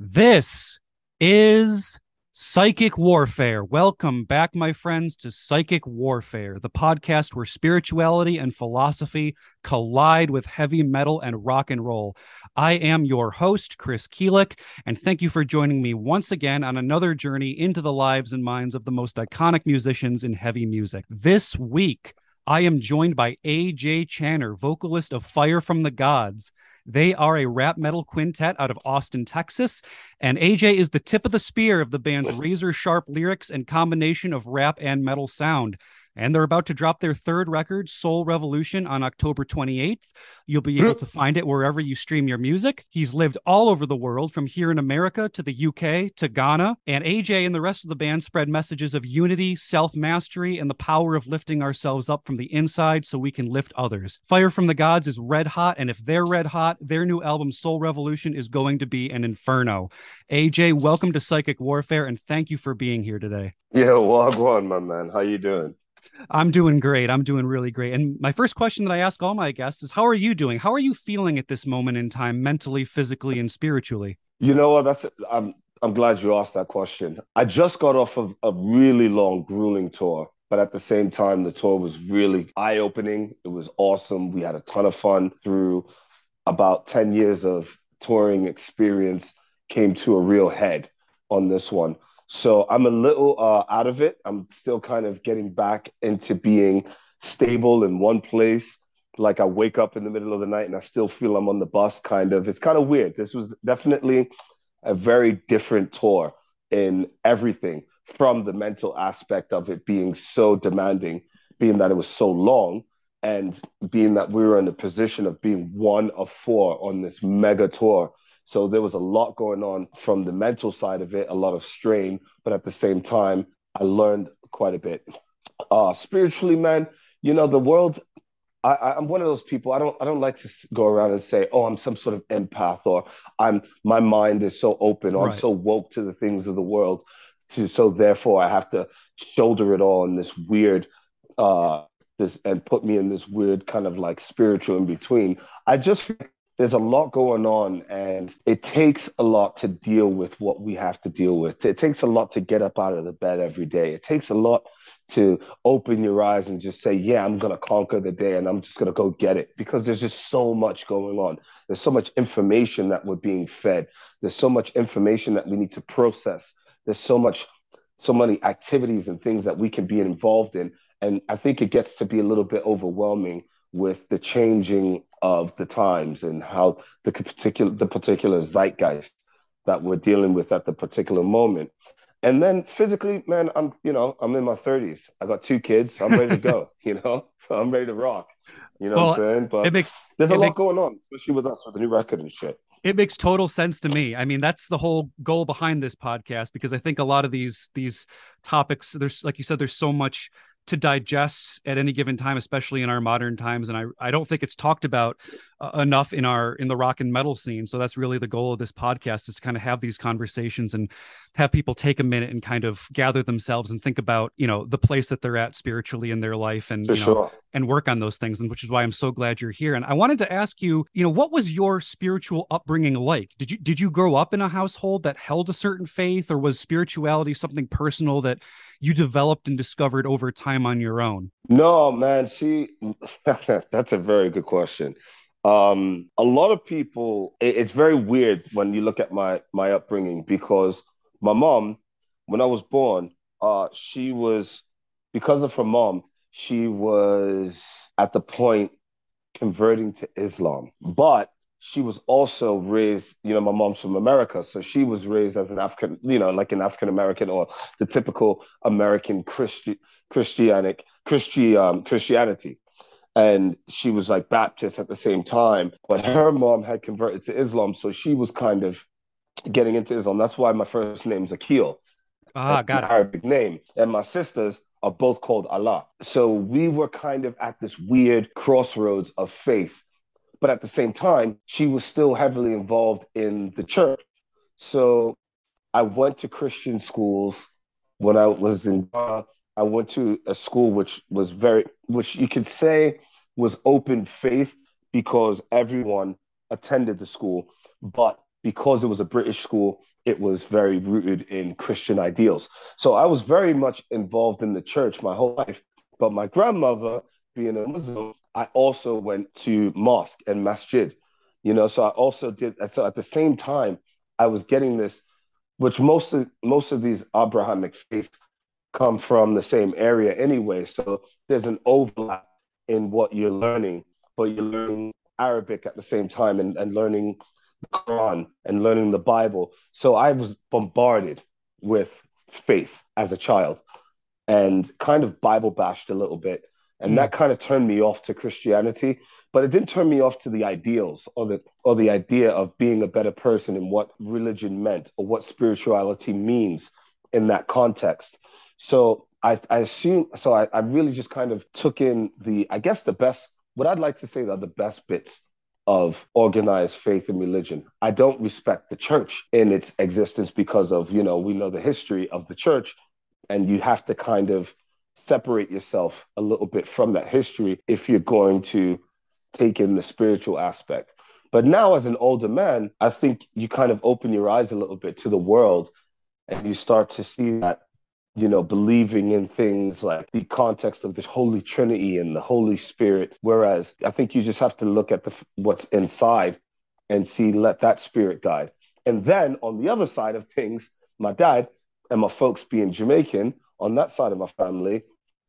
This is Psychic Warfare. Welcome back, my friends, to Psychic Warfare, the podcast where spirituality and philosophy collide with heavy metal and rock and roll. I am your host, Chris Keelik, and thank you for joining me once again on another journey into the lives and minds of the most iconic musicians in heavy music. This week, I am joined by AJ Channer, vocalist of Fire from the Gods. They are a rap metal quintet out of Austin, Texas. And AJ is the tip of the spear of the band's razor sharp lyrics and combination of rap and metal sound and they're about to drop their third record, Soul Revolution, on October 28th. You'll be able to find it wherever you stream your music. He's lived all over the world, from here in America to the UK to Ghana. And AJ and the rest of the band spread messages of unity, self mastery, and the power of lifting ourselves up from the inside so we can lift others. Fire from the Gods is red hot, and if they're red hot, their new album, Soul Revolution, is going to be an inferno. AJ, welcome to Psychic Warfare, and thank you for being here today. Yeah, wagwan, my man. How you doing? I'm doing great. I'm doing really great. And my first question that I ask all my guests is how are you doing? How are you feeling at this moment in time, mentally, physically, and spiritually? You know what? That's I'm I'm glad you asked that question. I just got off of a really long, grueling tour. But at the same time, the tour was really eye opening. It was awesome. We had a ton of fun through about 10 years of touring experience, came to a real head on this one. So I'm a little uh, out of it. I'm still kind of getting back into being stable in one place. Like I wake up in the middle of the night and I still feel I'm on the bus, kind of. It's kind of weird. This was definitely a very different tour in everything from the mental aspect of it being so demanding, being that it was so long, and being that we were in a position of being one of four on this mega tour so there was a lot going on from the mental side of it, a lot of strain, but at the same time, I learned quite a bit. Uh, spiritually, man, you know, the world. I, am one of those people. I don't. I don't like to go around and say, "Oh, I'm some sort of empath," or "I'm my mind is so open," or right. "I'm so woke to the things of the world." To so therefore, I have to shoulder it all in this weird, uh, this and put me in this weird kind of like spiritual in between. I just there's a lot going on and it takes a lot to deal with what we have to deal with. It takes a lot to get up out of the bed every day. It takes a lot to open your eyes and just say yeah i'm going to conquer the day and i'm just going to go get it because there's just so much going on. There's so much information that we're being fed. There's so much information that we need to process. There's so much so many activities and things that we can be involved in. And i think it gets to be a little bit overwhelming with the changing of the times and how the particular the particular zeitgeist that we're dealing with at the particular moment. And then physically, man, I'm you know I'm in my 30s. I got two kids. I'm ready to go. You know, so I'm ready to rock. You know well, what I'm saying? But it makes there's a lot makes, going on, especially with us with the new record and shit. It makes total sense to me. I mean, that's the whole goal behind this podcast because I think a lot of these these topics, there's like you said, there's so much to digest at any given time, especially in our modern times. And I, I don't think it's talked about uh, enough in our in the rock and metal scene. So that's really the goal of this podcast is to kind of have these conversations and have people take a minute and kind of gather themselves and think about you know the place that they're at spiritually in their life and you know, sure. and work on those things. And which is why I'm so glad you're here. And I wanted to ask you, you know, what was your spiritual upbringing like? Did you did you grow up in a household that held a certain faith, or was spirituality something personal that you developed and discovered over time on your own? No, man. See, that's a very good question. Um, a lot of people, it, it's very weird when you look at my my upbringing because my mom, when I was born, uh, she was because of her mom, she was at the point converting to Islam, but she was also raised, you know, my mom's from America, so she was raised as an African, you know, like an African American or the typical American Christian Christianic Christian um, Christianity and she was like Baptist at the same time. But her mom had converted to Islam, so she was kind of getting into Islam. That's why my first name is Akil. Ah, got it. Arabic name, and my sisters are both called Allah. So we were kind of at this weird crossroads of faith. But at the same time, she was still heavily involved in the church. So I went to Christian schools when I was in. I went to a school which was very, which you could say was open faith because everyone attended the school, but because it was a British school, it was very rooted in Christian ideals. So I was very much involved in the church my whole life. But my grandmother, being a Muslim, I also went to mosque and masjid. You know, so I also did. So at the same time, I was getting this, which most of most of these Abrahamic faiths come from the same area anyway. So there's an overlap in what you're learning, but you're learning Arabic at the same time and, and learning the Quran and learning the Bible. So I was bombarded with faith as a child and kind of Bible bashed a little bit. And mm. that kind of turned me off to Christianity, but it didn't turn me off to the ideals or the or the idea of being a better person and what religion meant or what spirituality means in that context. So I, I assume so I, I really just kind of took in the I guess the best what I'd like to say are the best bits of organized faith and religion. I don't respect the church in its existence because of, you know, we know the history of the church, and you have to kind of separate yourself a little bit from that history if you're going to take in the spiritual aspect. But now, as an older man, I think you kind of open your eyes a little bit to the world and you start to see that you know, believing in things like the context of the Holy Trinity and the Holy Spirit. Whereas I think you just have to look at the what's inside and see, let that spirit guide. And then on the other side of things, my dad and my folks being Jamaican on that side of my family,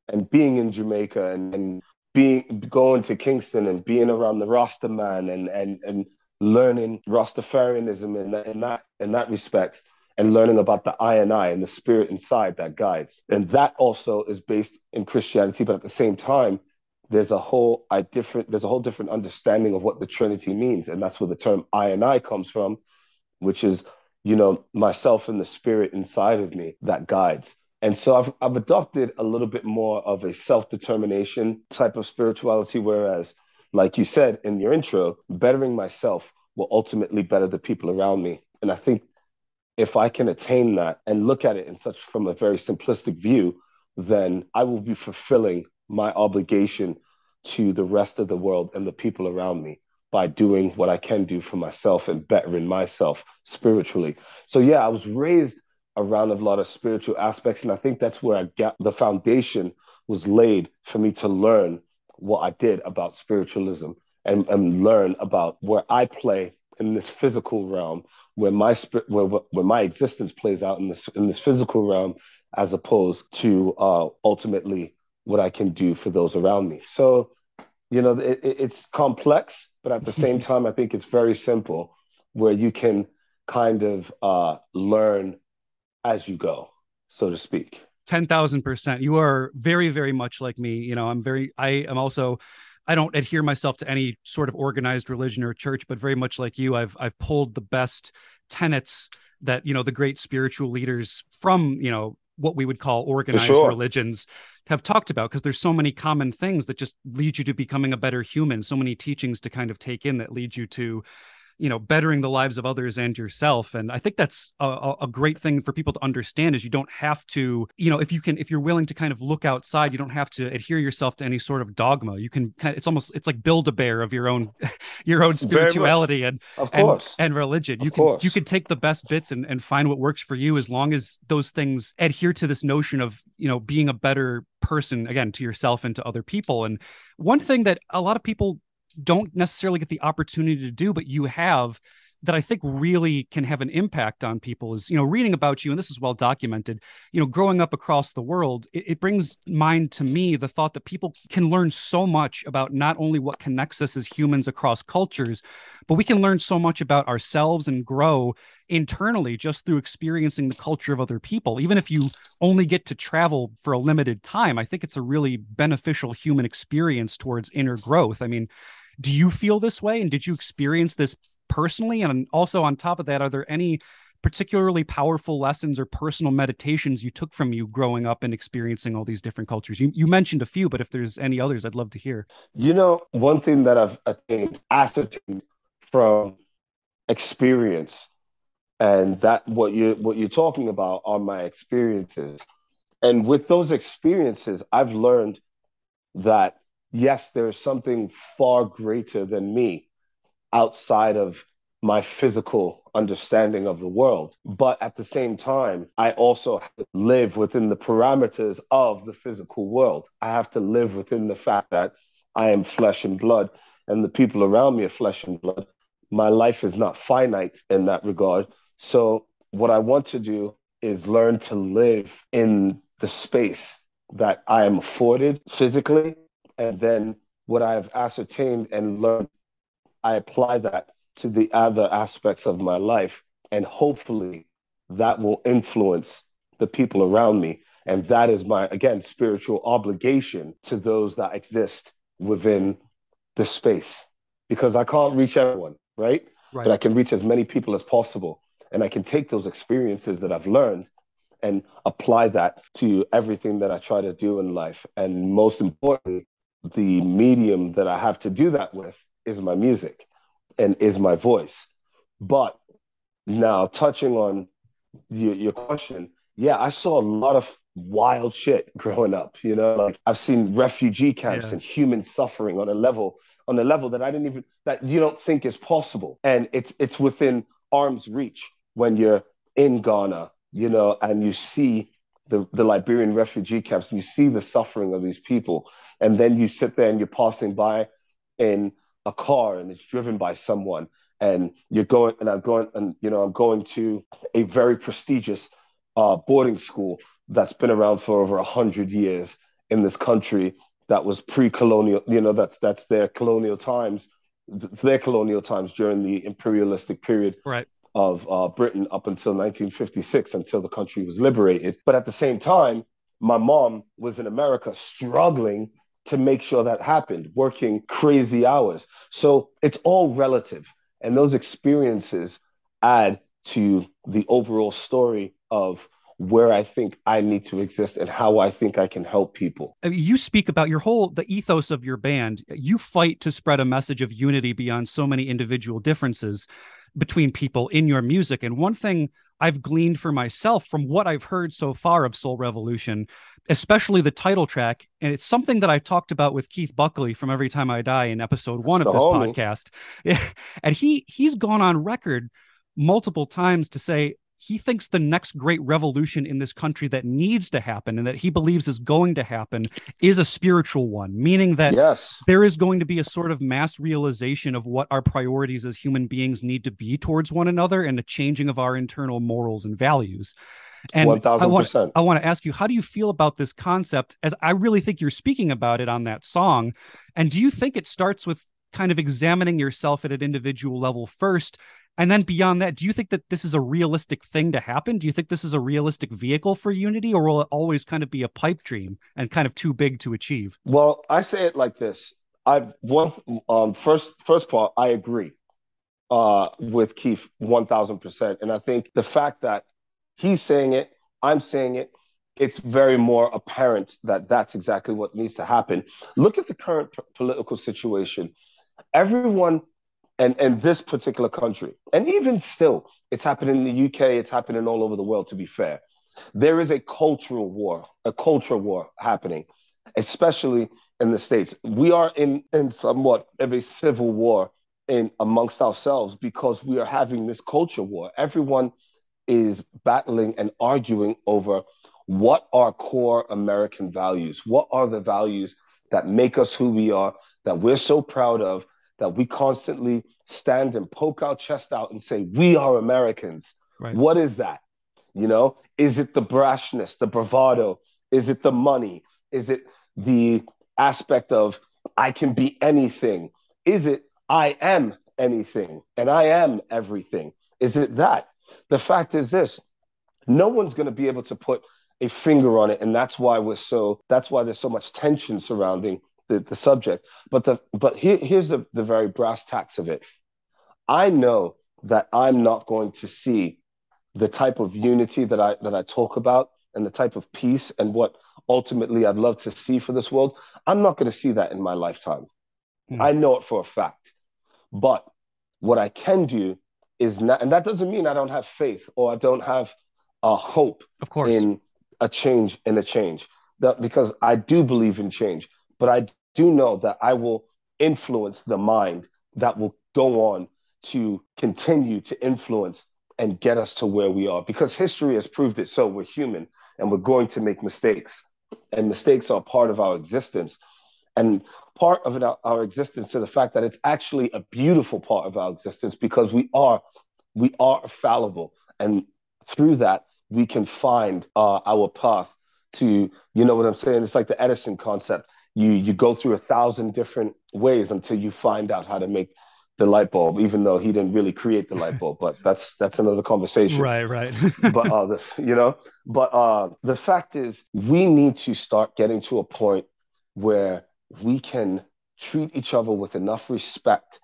and being in Jamaica and, and being going to Kingston and being around the Rasta man and and and learning Rastafarianism in that in that in that respect and learning about the I and I and the spirit inside that guides. And that also is based in Christianity, but at the same time, there's a whole I different there's a whole different understanding of what the Trinity means. And that's where the term I and I comes from, which is, you know, myself and the spirit inside of me that guides. And so I've I've adopted a little bit more of a self-determination type of spirituality, whereas, like you said in your intro, bettering myself will ultimately better the people around me. And I think if I can attain that and look at it in such from a very simplistic view, then I will be fulfilling my obligation to the rest of the world and the people around me by doing what I can do for myself and bettering myself spiritually. So yeah, I was raised around a lot of spiritual aspects, and I think that's where I got the foundation was laid for me to learn what I did about spiritualism and, and learn about where I play in this physical realm where my spirit where, where my existence plays out in this in this physical realm as opposed to uh ultimately what i can do for those around me. So you know it, it's complex but at the same time i think it's very simple where you can kind of uh learn as you go so to speak 10,000%. You are very, very much like me. You know, I'm very, I am also I don't adhere myself to any sort of organized religion or church, but very much like you, I've I've pulled the best tenets that you know the great spiritual leaders from you know what we would call organized sure. religions have talked about because there's so many common things that just lead you to becoming a better human so many teachings to kind of take in that lead you to you know bettering the lives of others and yourself and i think that's a, a, great thing for people to understand is you don't have to you know if you can if you're willing to kind of look outside you don't have to adhere yourself to any sort of dogma. You can kind of, it's almost it's like build a bear of your own your own spirituality and of course. and, and religion you of can course. you can take the best bits and, and find what works for you as long as those things adhere to this notion of you know being a better person again to yourself and to other people. And one thing that a lot of people don't necessarily get the opportunity to do, but you have that I think really can have an impact on people is, you know, reading about you, and this is well documented, you know, growing up across the world, it, it, brings mind to me the thought that people can learn so much about not only what connects us as humans across cultures, but we can learn so much about ourselves and grow internally just through experiencing the culture of other people. Even if you only get to travel for a limited time, I think it's a really beneficial human experience towards inner growth. I mean, do you feel this way? And did you experience this personally? And also, on top of that, are there any particularly powerful lessons or personal meditations you took from you growing up and experiencing all these different cultures? You, you mentioned a few, but if there's any others, I'd love to hear. You know, one thing that I've attained, ascertained from experience, and that what you what you're talking about are my experiences. And with those experiences, I've learned that yes, there is something far greater than me outside of my physical understanding of the world. But at the same time, I also live within the parameters of the physical world. I have to live within the fact that I am flesh and blood, and the people around me are flesh and blood. My life is not finite in that regard. So, what I want to do is learn to live in the space that I am afforded physically. And then what I have ascertained and learned, I apply that to the other aspects of my life. And hopefully that will influence the people around me. And that is my, again, spiritual obligation to those that exist within the space because I can't reach everyone, right? right? But I can reach as many people as possible. And I can take those experiences that I've learned and apply that to everything that I try to do in life. And most importantly, the medium that I have to do that with is my music and is my voice. But now, touching on your, your question, yeah, I saw a lot of wild shit growing up. You know, like I've seen refugee camps yeah. and human suffering on a level on a level that I didn't even that you don't think is possible, and it's it's within arm's reach when you're in Ghana, you know, and you see the, the Liberian refugee camps you see the suffering of these people. And then you sit there and you're passing by in a car and it's driven by someone. And you're going and I'm going and you know I'm going to a very prestigious uh, boarding school that's been around for over a hundred years in this country that was pre-colonial you know that's that's their colonial times their colonial times during the imperialistic period. Right of uh, Britain up until 1956, until the country was liberated. But at the same time, my mom was in America struggling to make sure that happened, working crazy hours. So it's all relative. And those experiences add to the overall story of where I think I need to exist and how I think I can help people. You speak about your whole the ethos of your band. You fight to spread a message of unity beyond so many individual differences between people in your music. And one thing I've gleaned for myself from what I've heard so far of Soul Revolution, especially the title track, and it's something that I talked about with Keith Buckley from Every Time I Die in episode one of this homie. podcast. and he he's gone on record multiple times to say he thinks the next great revolution in this country that needs to happen and that he believes is going to happen is a spiritual one, meaning that yes. there is going to be a sort of mass realization of what our priorities as human beings need to be towards one another and a changing of our internal morals and values. And 1000%. I want, I want to ask you, how do you feel about this concept? As I really think you're speaking about it on that song. And do you think it starts with kind of examining yourself at an individual level first and then beyond that, do you think that this is a realistic thing to happen? Do you think this is a realistic vehicle for unity, or will it always kind of be a pipe dream and kind of too big to achieve? Well, I say it like this. I've one um, first first part. I agree uh, with Keith one thousand percent, and I think the fact that he's saying it, I'm saying it, it's very more apparent that that's exactly what needs to happen. Look at the current p- political situation. Everyone and and this particular country and even still it's happening in the uk it's happening all over the world to be fair. There is a cultural war a culture war happening especially in the states. We are in in somewhat of a civil war in amongst ourselves because we are having this culture war. Everyone is battling and arguing over what are core american values what are the values that make us who we are that we're so proud of that we constantly stand and poke our chest out and say, We are Americans. Right. What is that? You know, is it the brashness, the bravado? Is it the money? Is it the aspect of I can be anything? Is it I am anything and I am everything? Is it that? The fact is this no one's going to be able to put a finger on it. And that's why we're so, that's why there's so much tension surrounding the, the subject. But the but here, here's the, the very brass tacks of it. I know that I'm not going to see the type of unity that I that I talk about and the type of peace and what ultimately I'd love to see for this world. I'm not going to see that in my lifetime. Mm. I know it for a fact. But what I can do is not, and that doesn't mean I don't have faith or I don't have a hope of course. in a change in a change. That because I do believe in change but I do know that I will influence the mind that will go on to continue to influence and get us to where we are because history has proved it so we're human and we're going to make mistakes and mistakes are part of our existence. And part of it, our existence to the fact that it's actually a beautiful part of our existence because we are we are fallible. And through that we can find uh, our path to you know what i'm saying? It's like the edison concept you you go through a thousand different ways until you find out how to make the light bulb even though he didn't really create the light bulb but that's that's another conversation. Right right. But uh the, you know but uh the fact is we need to start getting to a point where we can treat each other with enough respect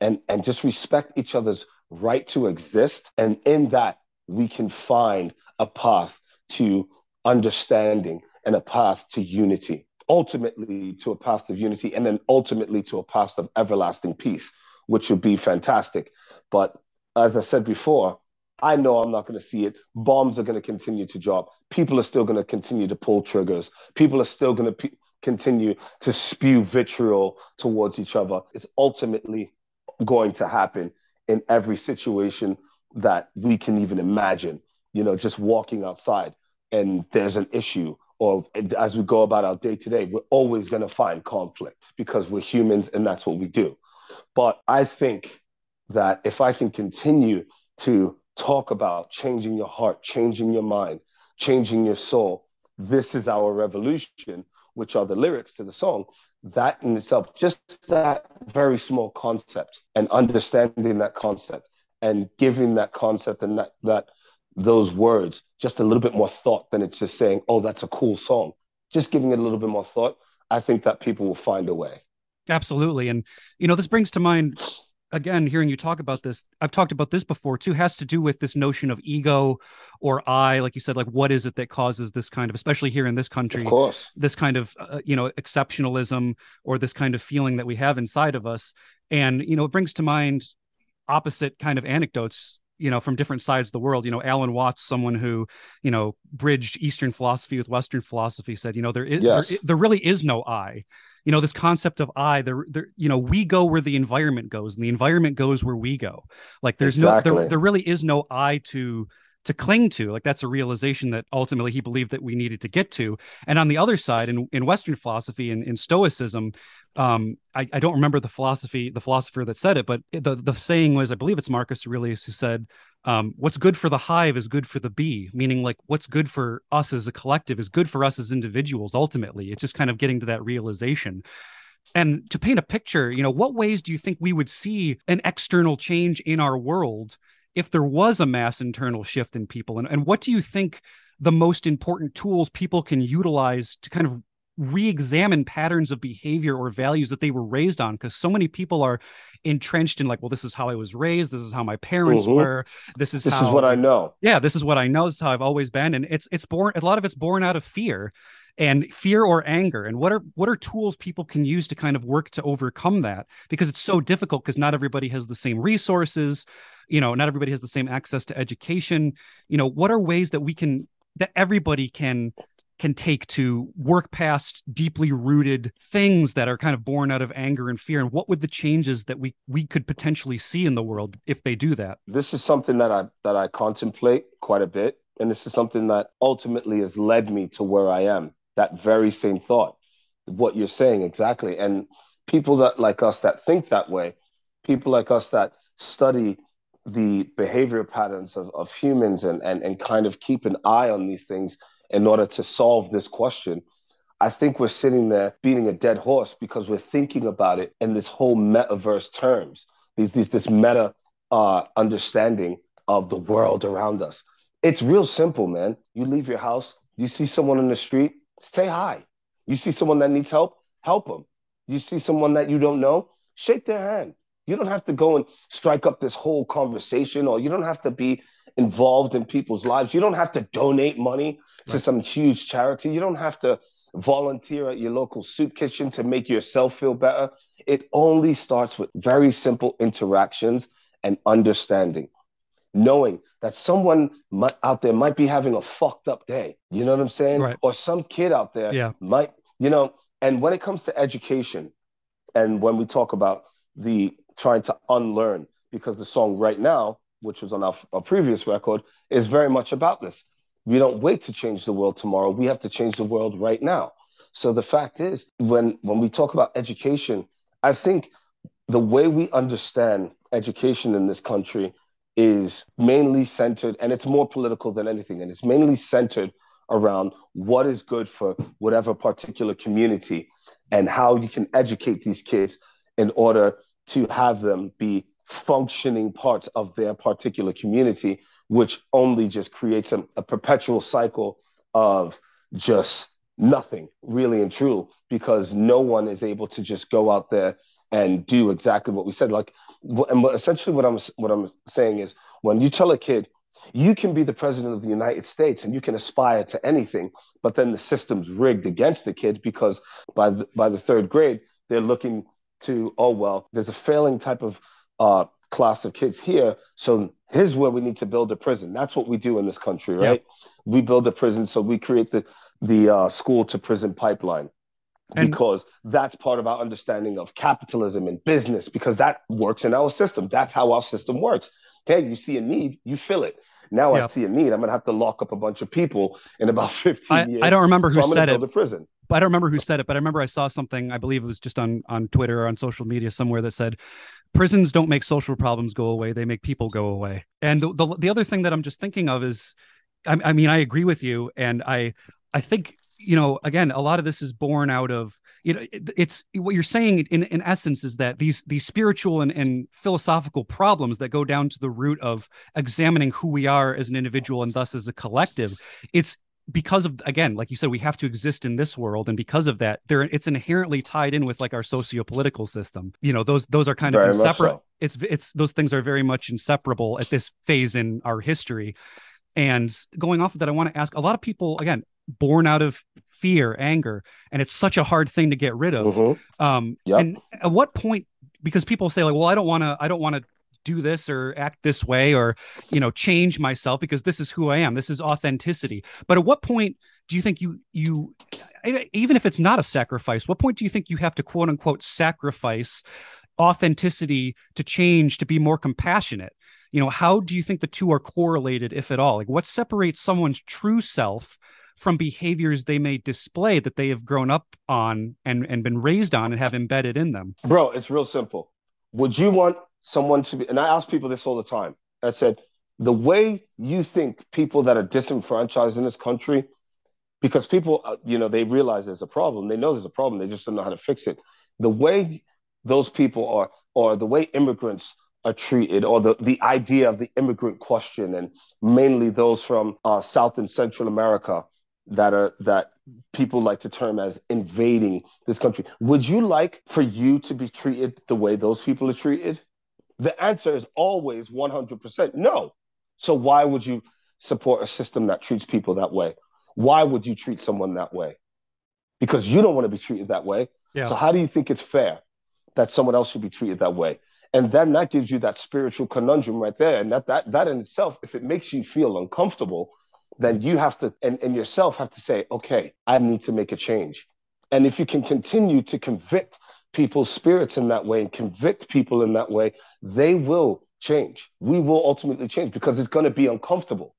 and and just respect each other's right to exist. And in that we can find a path to understanding and a path to unity ultimately to a path of unity and then ultimately to a path of everlasting peace which would be fantastic but as i said before i know i'm not going to see it bombs are going to continue to drop people are still going to continue to pull triggers people are still going to continue to spew vitriol towards each other. It's ultimately going to happen in every situation that we can even imagine. You know, just walking outside and there's an issue, or as we go about our day to day, we're always going to find conflict because we're humans and that's what we do. But I think that if I can continue to talk about changing your heart, changing your mind, changing your soul, this is our revolution which are the lyrics to the song, that in itself, just that very small concept and understanding that concept and giving that concept and that that those words just a little bit more thought than it's just saying, oh, that's a cool song. Just giving it a little bit more thought, I think that people will find a way. Absolutely. And you know, this brings to mind again hearing you talk about this i've talked about this before too has to do with this notion of ego or i like you said like what is it that causes this kind of especially here in this country of course this kind of uh, you know exceptionalism or this kind of feeling that we have inside of us and you know it brings to mind opposite kind of anecdotes you know from different sides of the world. You know alan watts someone who you know bridged eastern philosophy with western philosophy said you know there is yes. there, there really is no i. You know this concept of i there, there you know we go where the environment goes and the environment goes where we go. Like there's exactly. no there, there really is no i to to cling to. Like that's a realization that ultimately he believed that we needed to get to. And on the other side in, in western philosophy and in, in stoicism um, I, I, don't remember the philosophy the philosopher that said it but the, the saying was i believe it's marcus aurelius who said um, what's good for the hive is good for the bee meaning like what's good for us as a collective is good for us as individuals ultimately. It's just kind of getting to that realization. And to paint a picture you know what ways do you think we would see an external change in our world if there was a mass internal shift in people? And, and what do you think the most important tools people can utilize to kind of re-examine patterns of behavior or values that they were raised on because so many people are entrenched in like well this is how i was raised this is how my parents mm-hmm. were this is how this how, is what i know. Yeah this is what i know this is how i've always been and it's it's born a lot of it's born out of fear and fear or anger and what are what are tools people can use to kind of work to overcome that? Because it's so difficult because not everybody has the same resources you know not everybody has the same access to education. You know what are ways that we can that everybody can can take to work past deeply rooted things that are kind of born out of anger and fear and what would the changes that we we could potentially see in the world if they do that? This is something that i that i contemplate quite a bit and this is something that ultimately has led me to where i am that very same thought what you're saying exactly. And people that like us that think that way people like us that study the behavior patterns of, of humans and, and and kind of keep an eye on these things in order to solve this question. I think we're sitting there beating a dead horse because we're thinking about it in this whole metaverse terms, these, these this meta uh, understanding of the world around us. It's real simple, man. You leave your house, you see someone in the street, say hi. You see someone that needs help, help them. You see someone that you don't know, shake their hand. You don't have to go and strike up this whole conversation, or you don't have to be involved in people's lives. You don't have to donate money to some huge charity. You don't have to volunteer at your local soup kitchen to make yourself feel better. It only starts with very simple interactions and understanding. Knowing that someone might, out there might be having a fucked up day. You know what I'm saying? Right. Or some kid out there yeah. might, you know, and when it comes to education, and when we talk about the trying to unlearn, because the song right now, which was on our, our previous record, is very much about this. We don't wait to change the world tomorrow. We have to change the world right now. So the fact is, when when we talk about education, I think the way we understand education in this country is mainly centered, and it's more political than anything, and it's mainly centered around what is good for whatever particular community and how you can educate these kids in order to have them be functioning parts of their particular community, which only just creates a, a perpetual cycle of just nothing, really and true, because no one is able to just go out there and do exactly what we said. Like, and essentially, what I'm what I'm saying is, when you tell a kid you can be the president of the United States and you can aspire to anything, but then the system's rigged against the kids because by the, by the third grade they're looking to oh well, there's a failing type of uh, class of kids here, so here's where we need to build a prison. That's what we do in this country, right? We build a prison, so we create the the uh, school to prison pipeline. And because that's part of our understanding of capitalism and business, because that works in our system. That's how our system works. Okay, you see a need, you fill it. Now I see a need. I'm gonna have to lock up a bunch of people in about 15 I, years. I don't remember who so said it. The prison. But I don't remember who said it, but I remember I saw something, I believe it was just on on Twitter or on social media somewhere that said prisons don't make social problems go away, they make people go away. And the the, the other thing that I'm just thinking of is I, I mean, I agree with you and I I think you know again a lot of this is born out of you know it's what you're saying in, in essence is that these these spiritual and, and philosophical problems that go down to the root of examining who we are as an individual and thus as a collective it's because of again like you said we have to exist in this world and because of that there it's inherently tied in with like our socio-political system you know those those are kind very of inseparable so. it's it's those things are very much inseparable at this phase in our history and going off of that i want to ask a lot of people again born out of fear, anger, and it's such a hard thing to get rid of. Mm-hmm. Um, yep. And at what point? Because people say like, "Well, I don't want to. I don't want to." Do this or act this way or you know change myself because this is who i am this is authenticity but at what point do you think you you even if it's not a sacrifice what point do you think you have to quote unquote sacrifice authenticity to change to be more compassionate you know how do you think the two are correlated if at all like what separates someone's true self from behaviors they may display that they have grown up on and, and been raised on and have embedded in them? Bro, it's real simple. Would you want someone to be, and I ask people this all the time, I said, the way you think people that are disenfranchised in this country, because people, uh, you know, they realize there's a problem. They know there's a problem. They just don't know how to fix it. The way those people are, or the way immigrants are treated, or the, the idea of the immigrant question, and mainly those from uh, South and Central America, that are that people like to term as invading this country. Would you like for you to be treated the way those people are treated? The answer is always 100% no. So why would you support a system that treats people that way? Why would you treat someone that way? Because you don't want to be treated that way. Yeah. So how do you think it's fair that someone else should be treated that way? And then that gives you that spiritual conundrum right there. And that that that in itself, if it makes you feel uncomfortable, then you have to, and, and yourself have to say, okay, I need to make a change. And if you can continue to convict people's spirits in that way and convict people in that way, they will change. We will ultimately change because it's going to be uncomfortable.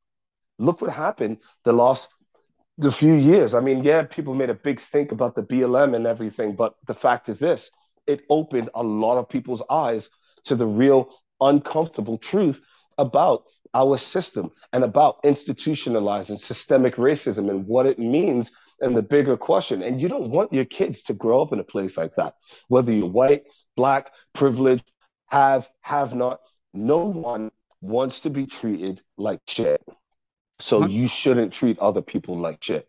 Look what happened the last the few years. I mean, yeah, people made a big stink about the BLM and everything, but the fact is this: it opened a lot of people's eyes to the real uncomfortable truth about our system and about institutionalizing systemic racism and what it means and the bigger question. And you don't want your kids to grow up in a place like that, whether you're white, black, privileged, have, have not. No one wants to be treated like shit. So you shouldn't treat other people like shit.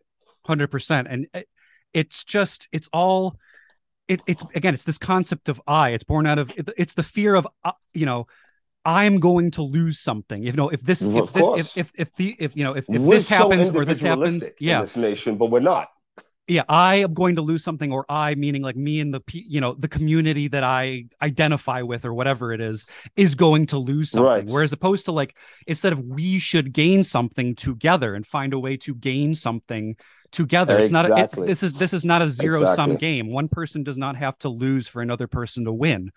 100%. And it's just, it's all. It, it's again it's this concept of i it's born out of it, it's the fear of uh, you know I'm going to lose something. If you know, if this, well, if this, if, if, if the, if you know, if, if this happens so or this happens, yeah, this nation, but we're not. Yeah, I am going to lose something, or I, meaning like me and the, you know, the community that I identify with, or whatever it is, is going to lose something. Right. Whereas opposed to like, instead of we should gain something together and find a way to gain something together. It's not. A, it, this is this is not a zero exactly. sum game. One person does not have to lose for another person to win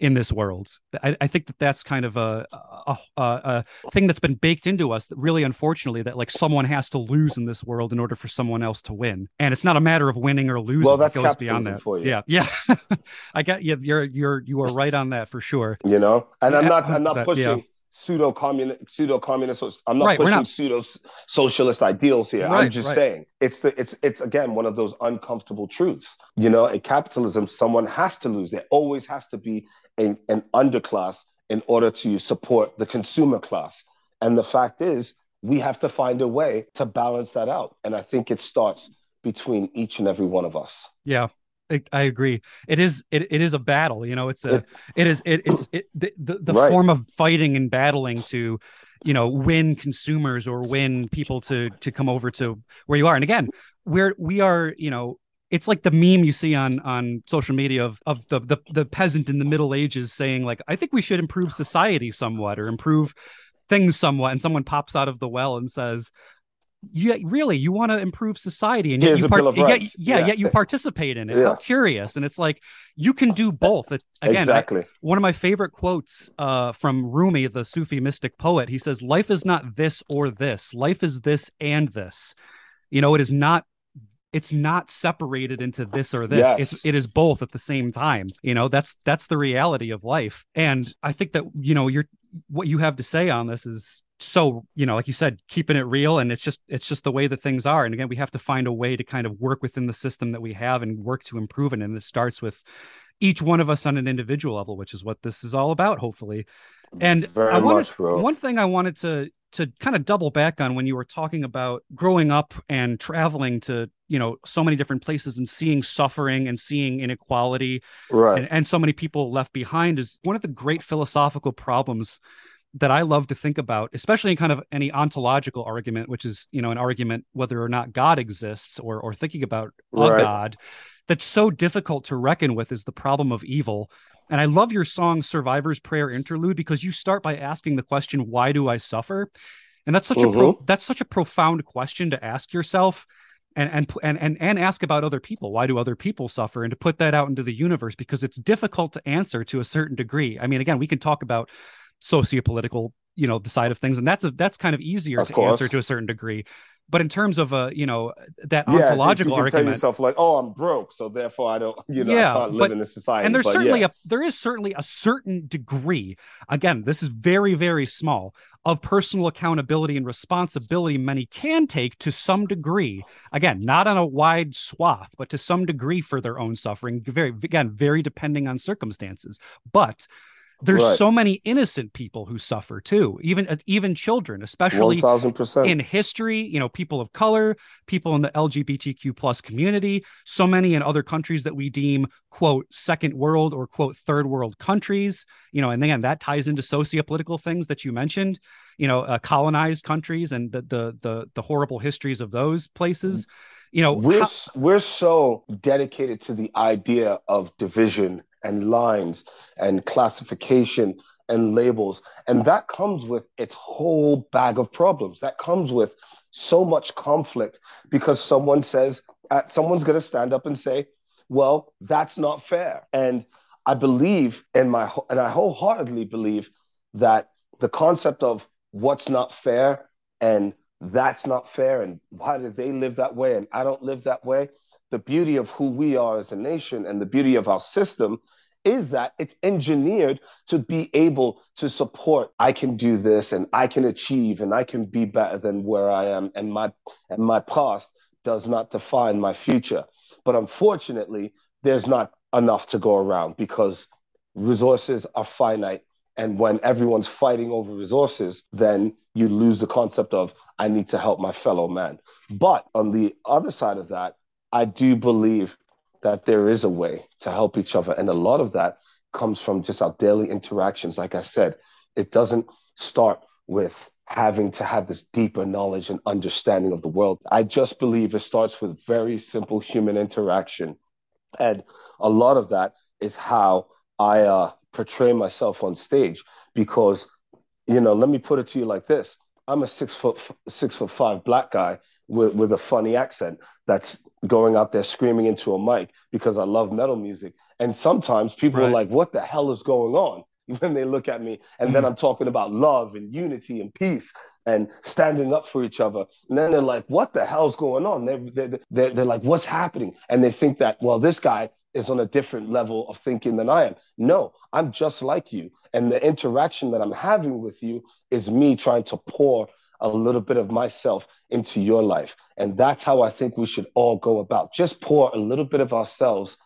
in this world. I, I think that that's kind of a, a, a, a thing that's been baked into us that really, unfortunately, that like someone has to lose in this world in order for someone else to win. And it's not a matter of winning or losing. Well, that's it goes beyond that. For you. Yeah. Yeah. I got you. You're, you're, you are right on that for sure. You know, and I'm not, I'm not pushing. Yeah pseudo communist pseudo communist i'm not right, pushing pseudo socialist ideals here. Right, i'm just right. saying it's the it's it's again one of those uncomfortable truths. You know in capitalism someone has to lose. There always has to be a, an underclass in order to support the consumer class. And the fact is we have to find a way to balance that out. And i think it starts between each and every one of us. Yeah I agree. It is it, it is a battle. You know, it's a it is it, it's it, the the, the right. form of fighting and battling to, you know, win consumers or win people to to come over to where you are. And again, we're we are you know it's like the meme you see on on social media of of the the, the peasant in the Middle Ages saying like I think we should improve society somewhat or improve things somewhat, and someone pops out of the well and says yeah, really, you want to improve society, and yet you part- yet, yeah, yeah, yet you participate in it. Yeah. How curious! And it's like you can do both. It, again, exactly. I, one of my favorite quotes uh, from Rumi, the Sufi mystic poet. He says, "Life is not this or this. Life is this and this. You know, it is not it's not separated into this or this yes. it's it is both at the same time you know that's that's the reality of life and i think that you know you're what you have to say on this is so you know like you said keeping it real and it's just it's just the way that things are. And again we have to find a way to kind of work within the system that we have and work to improve it. And this starts with each one of us on an individual level which is what this is all about hopefully. And Very I wanted, much, one thing I wanted to to kind of double back on when you were talking about growing up and traveling to you know so many different places and seeing suffering and seeing inequality right. and, and so many people left behind is one of the great philosophical problems that I love to think about, especially in kind of any ontological argument, which is, you know, an argument whether or not God exists or or thinking about a. God, that's so difficult to reckon with is the problem of evil. And I love your song Survivor's Prayer Interlude because you start by asking the question, why do I suffer? And that's such a pro- mm-hmm. that's such a profound question to ask yourself and, and and and and ask about other people. Why do other people suffer? And to put that out into the universe because it's difficult to answer to a certain degree. I mean, again, we can talk about sociopolitical you know the side of things and that's a that's kind of easier of to course. answer to a certain degree but in terms of a you know that yeah, ontological you can argument, tell yourself like, oh, I'm broke, so therefore I don't, you know, yeah, I can't live but, in a society. And there's but certainly yeah. a there is certainly a certain degree. Again, this is very very small of personal accountability and responsibility many can take to some degree. Again, not on a wide swath, but to some degree for their own suffering. Very again, very depending on circumstances, but there's right. so many innocent people who suffer too even uh, even children especially 1000%. in history you know people of color people in the lgbtq plus community so many in other countries that we deem quote second world or quote third world countries you know and again that ties into sociopolitical things that you mentioned you know uh, colonized countries and the, the the the horrible histories of those places you know we're how- we're so dedicated to the idea of division and lines and classification and labels. And that comes with its whole bag of problems. That comes with so much conflict because someone says, uh, someone's going to stand up and say, well, that's not fair. And I believe in my, and I wholeheartedly believe that the concept of what's not fair and that's not fair and why did they live that way and I don't live that way the beauty of who we are as a nation and the beauty of our system is that it's engineered to be able to support I can do this and I can achieve and I can be better than where I am and my and my past does not define my future. But unfortunately, there's not enough to go around because resources are finite and when everyone's fighting over resources, then you lose the concept of I need to help my fellow man. But on the other side of that, I do believe that there is a way to help each other. And a lot of that comes from just our daily interactions. Like I said, it doesn't start with having to have this deeper knowledge and understanding of the world. I just believe it starts with very simple human interaction. And a lot of that is how I uh, portray myself on stage because, you know, let me put it to you like this. I'm a six foot six foot five black guy with, with a funny accent that's going out there screaming into a mic because I love metal music And sometimes people Right. are like, what the hell is going on? When they look at me. And then mm-hmm. I'm talking about love and unity and peace and standing up for each other. And then they're like, what the hell's going on? They're, they're, they're, they're like, what's happening? And they think that, well, this guy is on a different level of thinking than I am. No, I'm just like you. And the interaction that I'm having with you is me trying to pour a little bit of myself into your life. And that's how I think we should all go about. Just pour a little bit of ourselves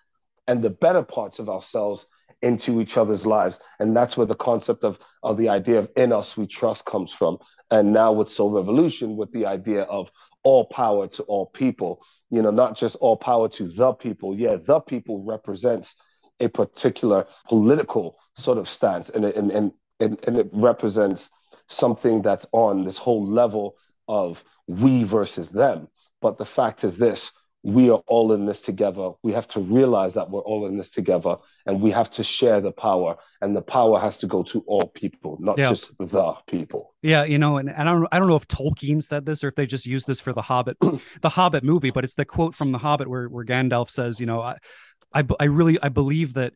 and the better parts of ourselves into each other's lives. And that's where the concept of, of the idea of in us we trust comes from. And now with Soul Revolution, with the idea of all power to all people, you know, not just all power to the people. Yeah, the people represents a particular political sort of stance and, and, and, and, and it represents something that's on this whole level of we versus them. But the fact is this we are all in this together. We have to realize that we're all in this together and we have to share the power. And the power has to go to all people, not Yeah. just the people. Yeah, you know, and, and I don't I don't know if Tolkien said this or if they just used this for the Hobbit, the Hobbit movie, but it's the quote from the Hobbit where where Gandalf says, you know, I, I really I believe that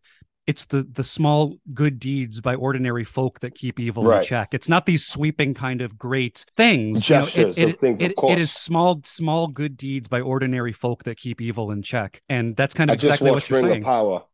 it's the the small good deeds by ordinary folk that keep evil in check. It's not these sweeping kind of great things. Gestures you know, it, of things, of it, it is small small good deeds by ordinary folk that keep evil in check, and that's kind of I exactly what you're Ring saying. of Power.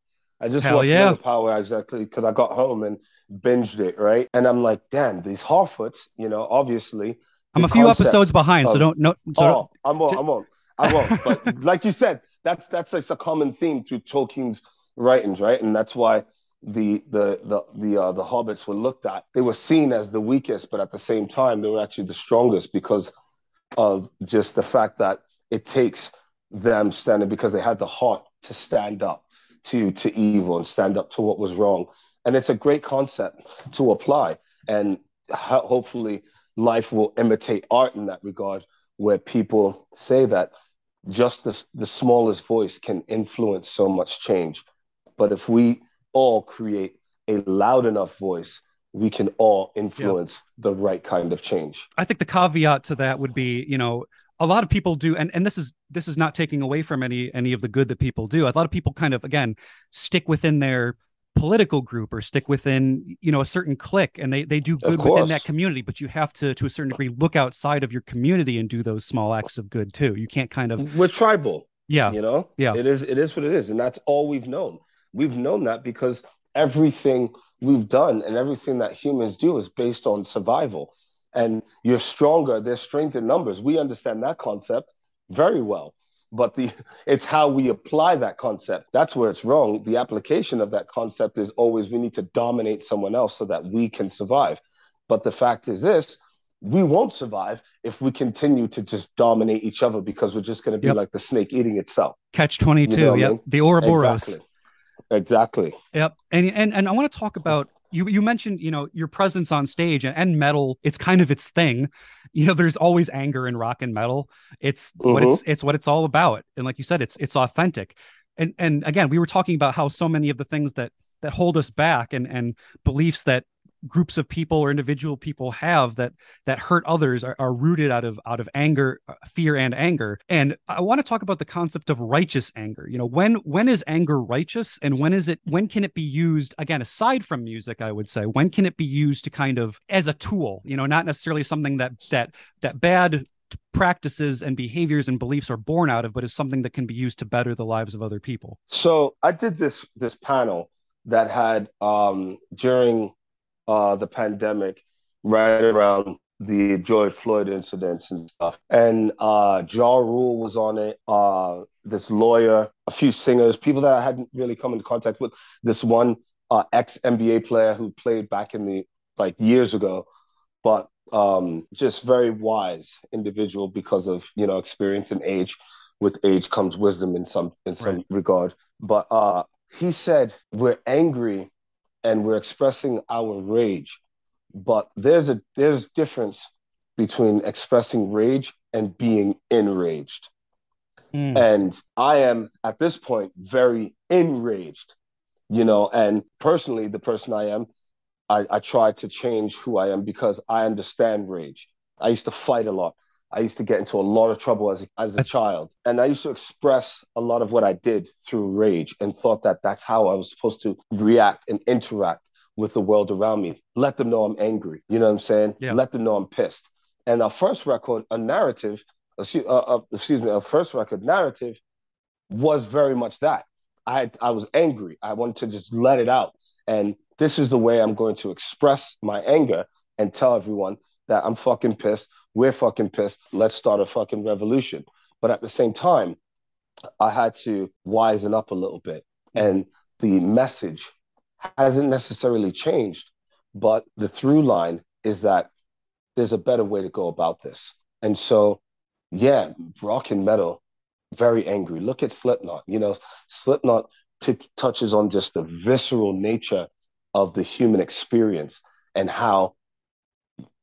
I just Hell watched yeah. Ring of Power exactly because I got home and binged it, right? And I'm like, damn, these Harfoots, you know, obviously. I'm a few episodes behind, so don't no. So oh, I won't, I won't, I won't. But like you said, that's that's like a common theme through Tolkien's writings, right? And that's why the the the the uh, the hobbits were looked at. They were seen as the weakest, but at the same time, they were actually the strongest because of just the fact that it takes them standing because they had the heart to stand up to to evil and stand up to what was wrong. And it's a great concept to apply. And ho- hopefully, life will imitate art in that regard, where people say that just the, the smallest voice can influence so much change. But if we all create a loud enough voice, we can all influence the right kind of change. I think the caveat to that would be, you know, a lot of people do, and, and this is this is not taking away from any any of the good that people do. A lot of people kind of again stick within their political group or stick within you know a certain clique and they they do good within that community but you have to to a certain degree look outside of your community and do those small acts of good too you can't kind of We're tribal. yeah you know Yeah. it is it is what it is and that's all we've known we've known that because everything we've done and everything that humans do is based on survival and you're stronger there's strength in numbers we understand that concept very well but the it's how we apply that concept that's where it's wrong the application of that concept is always we need to dominate someone else so that we can survive but the fact is this we won't survive if we continue to just dominate each other because we're just going to be Yep. like the snake eating itself. catch 22 You know what I yep mean? the ouroboros Exactly. Exactly. Yep. And and and I want to talk about you you mentioned, you know, your presence on stage and, and metal, it's kind of its thing. You know, there's always anger in rock and metal. It's what Mhm. it's it's what it's all about. And like you said, it's it's authentic. And and again, we were talking about how so many of the things that that hold us back and and beliefs that groups of people or individual people have that that hurt others are, are rooted out of out of anger uh, fear and anger. And i want to talk about the concept of righteous anger. You know when when is anger righteous and when is it when can it be used again aside from music i would say when can it be used to kind of as a tool you know not necessarily something that that that bad practices and behaviors and beliefs are born out of but is something that can be used to better the lives of other people? So I did this this panel that had um during uh the pandemic, right around the George Floyd incidents and stuff. And uh Ja Rule was on it, uh this lawyer, a few singers, people that I hadn't really come into contact with. This one uh ex NBA player who played back in the like years ago, but um just very wise individual because of you know experience and age. With age comes wisdom in some in some Right. regard. But uh he said we're angry and we're expressing our rage. But there's a there's difference between expressing rage and being enraged. Mm, and i am at this point very enraged you know and personally the person i am i, I try to change who i am because i understand rage. I used to fight a lot I used to get into a lot of trouble as a, as a child, and I used to express a lot of what I did through rage, and thought that that's how I was supposed to react and interact with the world around me. Let them know I'm angry. You know what I'm saying? Yeah. Let them know I'm pissed. And our first record, a narrative, excuse, uh, uh, excuse me, our first record, narrative, was very much that. I I was angry. I wanted to just let it out, and this is the way I'm going to express my anger and tell everyone that I'm fucking pissed. We're fucking pissed. Let's start a fucking revolution. But at the same time, I had to wisen up a little bit. Mm. And the message hasn't necessarily changed, but the through line is that there's a better way to go about this. And so, yeah, rock and metal, very angry. Look at Slipknot. You know, Slipknot t- touches on just the visceral nature of the human experience and how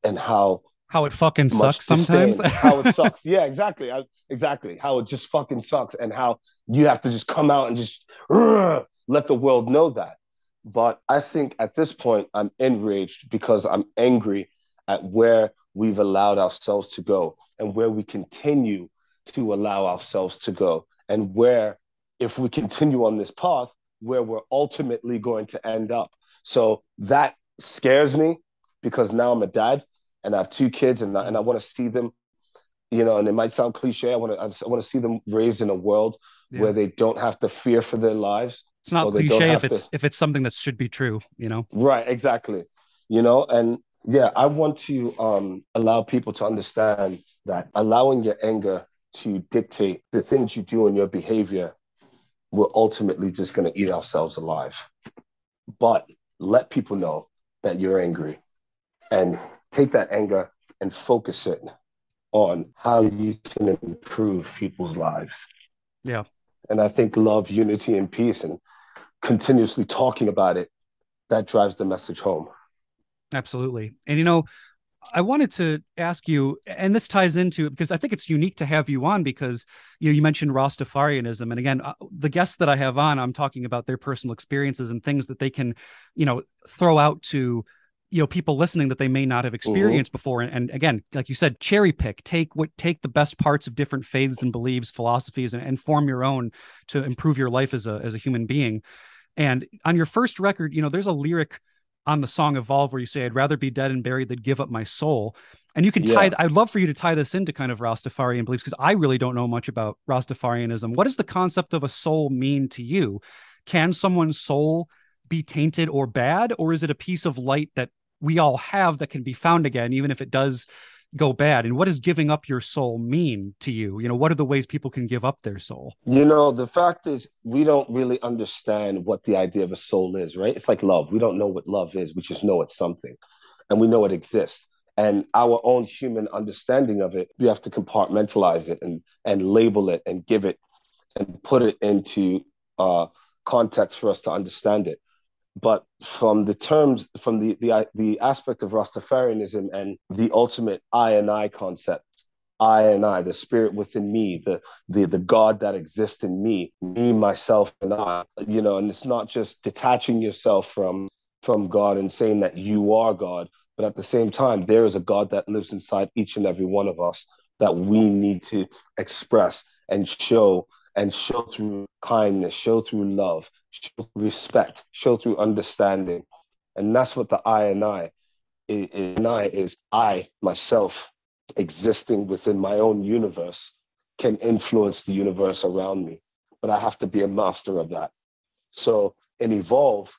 and how how it fucking sucks sometimes. how it sucks. Yeah, exactly. I, exactly. How it just fucking sucks and how you have to just come out and just "Ugh," let the world know that. But I think at this point I'm enraged because I'm angry at where we've allowed ourselves to go and where we continue to allow ourselves to go and where if we continue on this path where we're ultimately going to end up. So that scares me because now I'm a dad and I have two kids and I, and I want to see them, you know, and it might sound cliche. I want to I want to see them raised in a world Yeah. where they don't have to fear for their lives. It's not or they don't cliche if have to- it's if it's something that should be true, you know. Right, exactly. You know, and yeah, I want to um allow people to understand that allowing your anger to dictate the things you do and your behavior, we're ultimately just going to eat ourselves alive. But let people know that you're angry and take that anger and focus it on how you can improve people's lives. Yeah. And I think love, unity, and peace, and continuously talking about it, that drives the message home. Absolutely. And you know, I wanted to ask you, and this ties into because I think it's unique to have you on because you know you mentioned Rastafarianism, and again, uh, the guests that I have on, I'm talking about their personal experiences and things that they can, you know, throw out to you know people listening that they may not have mm-hmm. experienced before. And, and again like you said cherry pick take what take the best parts of different faiths and beliefs philosophies and, and form your own to improve your life as a as a human being. And on your first record you know there's a lyric on the song evolve where you say i'd rather be dead and buried than give up my soul. And you can tie Yeah. i'd love for you to tie this into kind of rastafarian beliefs because i really don't know much about rastafarianism. What does the concept of a soul mean to you? Can someone's soul be tainted or bad or is it a piece of light that we all have that can be found again even if it does go bad and what does giving up your soul mean to you you know what are the ways people can give up their soul You know, the fact is, we don't really understand what the idea of a soul is, right? It's like love. We don't know what love is. We just know it's something and we know it exists. And our own human understanding of it, we have to compartmentalize it and, and label it and give it and put it into uh, context for us to understand it. But from the terms, from the, the, the aspect of Rastafarianism and the ultimate I and I concept, I and I, the spirit within me, the the the God that exists in me, me, myself, and I. You know, and it's not just detaching yourself from from God and saying that you are God, but at the same time, there is a God that lives inside each and every one of us that we need to express and show and show through kindness, show through love, show through respect, show through understanding. And that's what the I and I and I is I myself existing within my own universe can influence the universe around me. But I have to be a master of that. So in Evolve,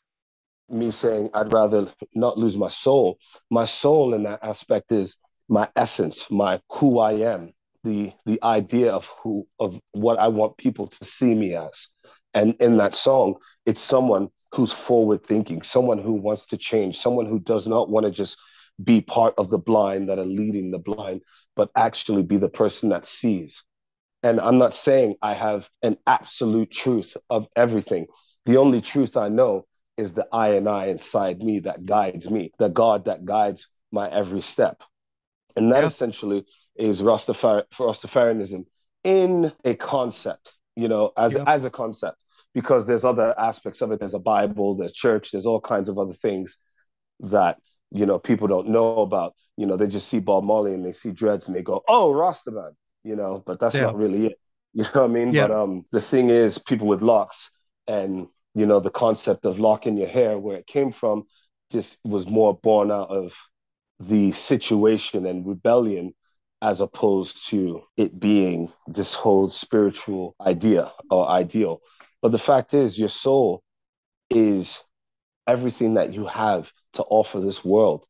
me saying I'd rather not lose my soul, my soul in that aspect is my essence, my who I am, the the idea of who of what I want people to see me as. And in that song, it's someone who's forward thinking, someone who wants to change, someone who does not want to just be part of the blind that are leading the blind, but actually be the person that sees. And I'm not saying I have an absolute truth of everything. The only truth I know is the I and I inside me that guides me, the God that guides my every step. And that Yeah. essentially is Rastafari- Rastafarianism in a concept, you know, as, Yeah. as a concept, because there's other aspects of it. There's a Bible, there's church, there's all kinds of other things that you know people don't know about. You know, they just see Bob Marley and they see dreads and they go, "Oh, Rastaman," you know, but that's yeah. not really it. You know what I mean? Yeah. But um, the thing is, people with locks and you know the concept of locking your hair, where it came from, just was more born out of the situation and rebellion as opposed to it being this whole spiritual idea or ideal. But the fact is, your soul is everything that you have to offer this world.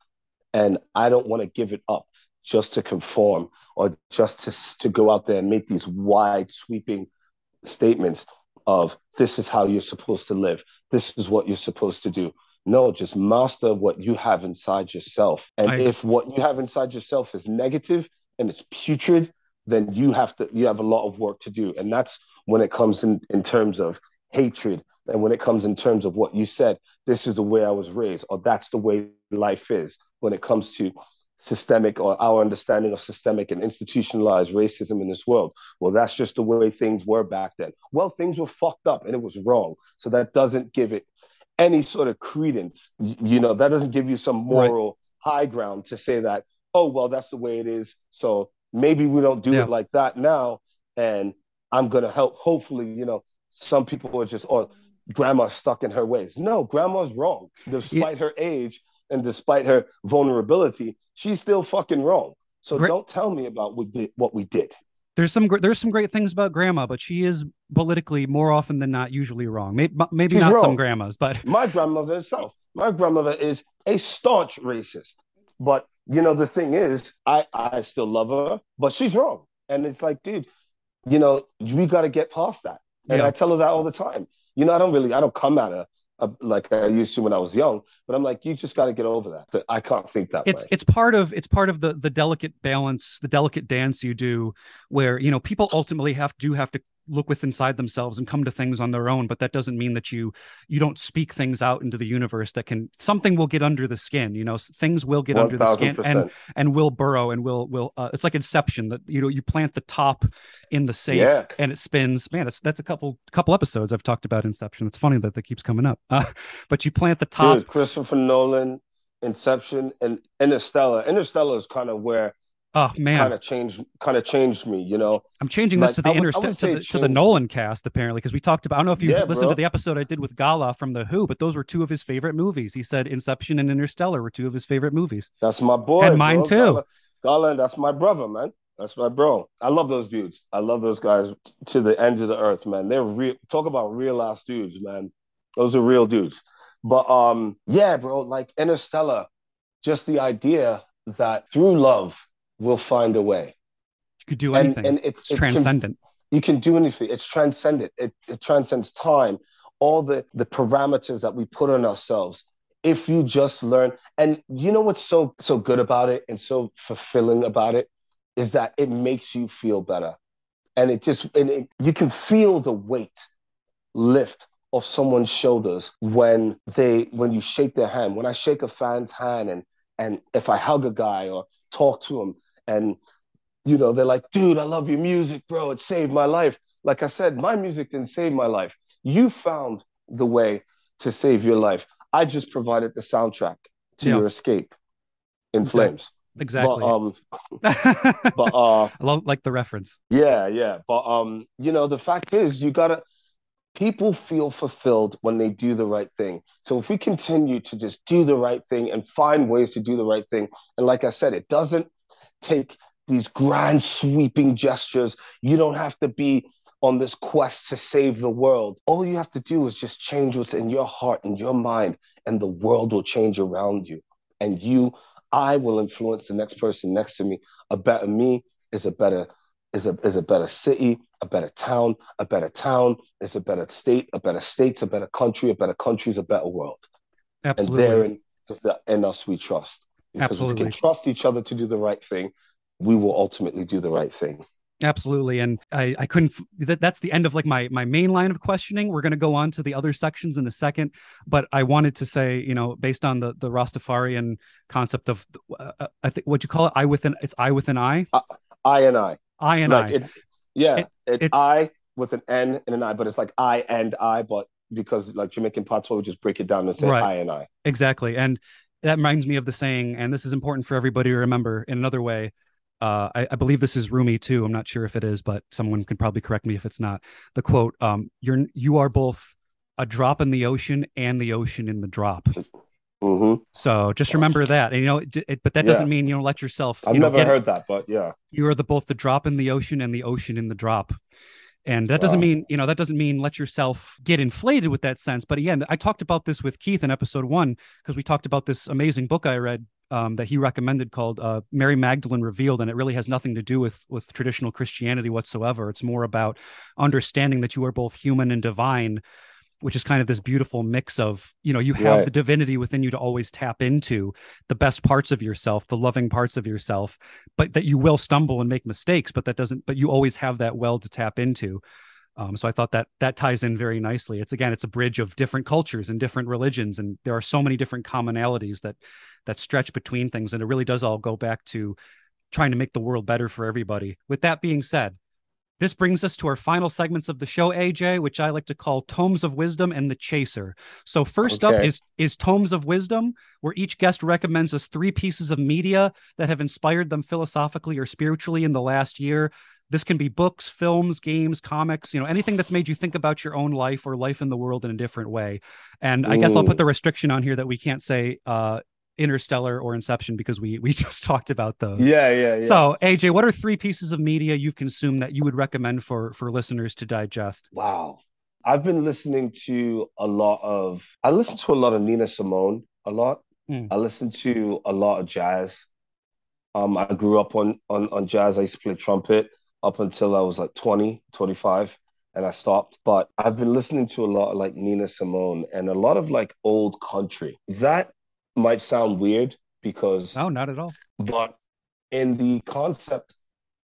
And I don't want to give it up just to conform or just to, to go out there and make these wide sweeping statements of this is how you're supposed to live. This is what you're supposed to do. No, just master what you have inside yourself. And I... if what you have inside yourself is negative and it's putrid, then you have to you have a lot of work to do. And that's when it comes in, in terms of hatred and when it comes in terms of what you said, this is the way I was raised, or that's the way life is when it comes to systemic or our understanding of systemic and institutionalized racism in this world. Well, that's just the way things were back then. Well, things were fucked up and it was wrong. So that doesn't give it any sort of credence. You know, that doesn't give you some moral right. high ground to say that, oh, well, that's the way it is. So maybe we don't do yeah. it like that now. And I'm going to help, hopefully, you know, some people are just, or grandma's stuck in her ways. No, grandma's wrong. Despite yeah. her age and despite her vulnerability, she's still fucking wrong. So Great. don't tell me about what, did, what we did. There's some there's some great things about grandma, but she is politically more often than not usually wrong. Maybe maybe not wrong. some grandmas, but my grandmother herself. My grandmother is a staunch racist. But you know the thing is, I I still love her, but she's wrong. And it's like, dude, you know, we got to get past that. And yeah. I tell her that all the time. You know, I don't really, I don't come at her uh, like I used to when I was young, but I'm like, you just got to get over that. I can't think that it's, way. It's part of it's part of the the delicate balance, the delicate dance you do, where you know people ultimately have do have to look with inside themselves and come to things on their own but that doesn't mean that you you don't speak things out into the universe that can something will get under the skin you know things will get 1, under the skin and and will burrow and will will uh, it's like inception that you know you plant the top in the safe yeah. and it spins. Man that's that's a couple couple episodes i've talked about inception. It's funny that that keeps coming up. Uh, but you plant the top Dude, christopher nolan inception and interstellar. Interstellar is kind of where Oh man, kind of changed kind of changed me. You know, I'm changing this like, to the inner to, the, to the Nolan cast apparently because we talked about. I don't know if you yeah, listened bro. to the episode I did with Gala from the Who, but those were two of his favorite movies. He said Inception and Interstellar were two of his favorite movies. That's my boy, and mine bro. too. Gala, Gala, that's my brother, man. That's my bro. I love those dudes. I love those guys to the ends of the earth, man. They're real. Talk about real ass dudes, man. Those are real dudes. But um, yeah, bro. Like Interstellar, just the idea that through love will find a way. You could do anything. And, and it's, it's transcendent. Can, you can do anything. It's transcendent. It, it transcends time. All the the parameters that we put on ourselves. If you just learn, and you know what's so so good about it and so fulfilling about it is that it makes you feel better, and it just and it, you can feel the weight lift off someone's shoulders when they when you shake their hand. When I shake a fan's hand and and if I hug a guy or talk to him and you know they're like dude i love your music bro. It saved my life. Like i said my music didn't save my life. You found the way to save your life. I just provided the soundtrack to yeah. your escape in flames. exactly. But um but uh i love like the reference. Yeah yeah. But um you know the fact is you gotta people feel fulfilled when they do the right thing. So if we continue to just do the right thing and find ways to do the right thing, and like I said, it doesn't take these grand sweeping gestures. You don't have to be on this quest to save the world. All you have to do is just change what's in your heart and your mind, and the world will change around you. And you, I will influence the next person next to me. A better me is a better is a is a better city, a better town, a better town is a better state, a better state's a better country, a better country is a better world. Absolutely. And therein is the in us we trust. Because Absolutely. we can trust each other to do the right thing, we will ultimately do the right thing. Absolutely, and I, I couldn't. That, that's the end of like my my main line of questioning. We're going to go on to the other sections in a second, but I wanted to say, you know, based on the the Rastafarian concept of, uh, uh I think what you call it, I within it's I within I. Uh, I and I. I and like I. It, yeah, it, it's, it's I with an N and an I, but it's like I and I, but because like Jamaican patois would just break it down and say right. I and I. Exactly. And that reminds me of the saying, and this is important for everybody to remember in another way. Uh, I, I, believe this is Rumi too. I'm not sure if it is, but someone can probably correct me if it's not. The quote: um, "You're you are both a drop in the ocean and the ocean in the drop." Mm-hmm. So just remember that, and you know, it, but that doesn't mean you know let yourself. I've you know, never heard that, but yeah, you are the both the drop in the ocean and the ocean in the drop. And that doesn't mean, you know, that doesn't mean let yourself get inflated with that sense. But again, I talked about this with Keith in episode one because we talked about this amazing book I read um, that he recommended called uh, Mary Magdalene Revealed, and it really has nothing to do with with traditional Christianity whatsoever. It's more about understanding that you are both human and divine, which is kind of this beautiful mix of you know you have right. the divinity within you to always tap into the best parts of yourself the loving parts of yourself but that you will stumble and make mistakes but that doesn't but you always have that well to tap into um, so I thought that that ties in very nicely. It's again, it's a bridge of different cultures and different religions, and there are so many different commonalities that that stretch between things, and it really does all go back to trying to make the world better for everybody. With that being said, this brings us to our final segments of the show, AJ, which I like to call Tomes of Wisdom and the Chaser. So first okay. up is is Tomes of Wisdom, where each guest recommends us three pieces of media that have inspired them philosophically or spiritually in the last year. This can be books, films, games, comics, you know, anything that's made you think about your own life or life in the world in a different way. And I guess I'll put the restriction on here that we can't say uh, Interstellar or Inception because we we just talked about those. Yeah, yeah, yeah. So, AJ, what are three pieces of media you've consumed that you would recommend for for listeners to digest? Wow. I've been listening to a lot of I listen to a lot of Nina Simone a lot. Mm. I listen to a lot of jazz. Um I grew up on on on jazz. I used to play trumpet up until I was like 20, 25 and I stopped. But I've been listening to a lot of like Nina Simone and a lot of like old country. That might sound weird because no, not at all. But in the concept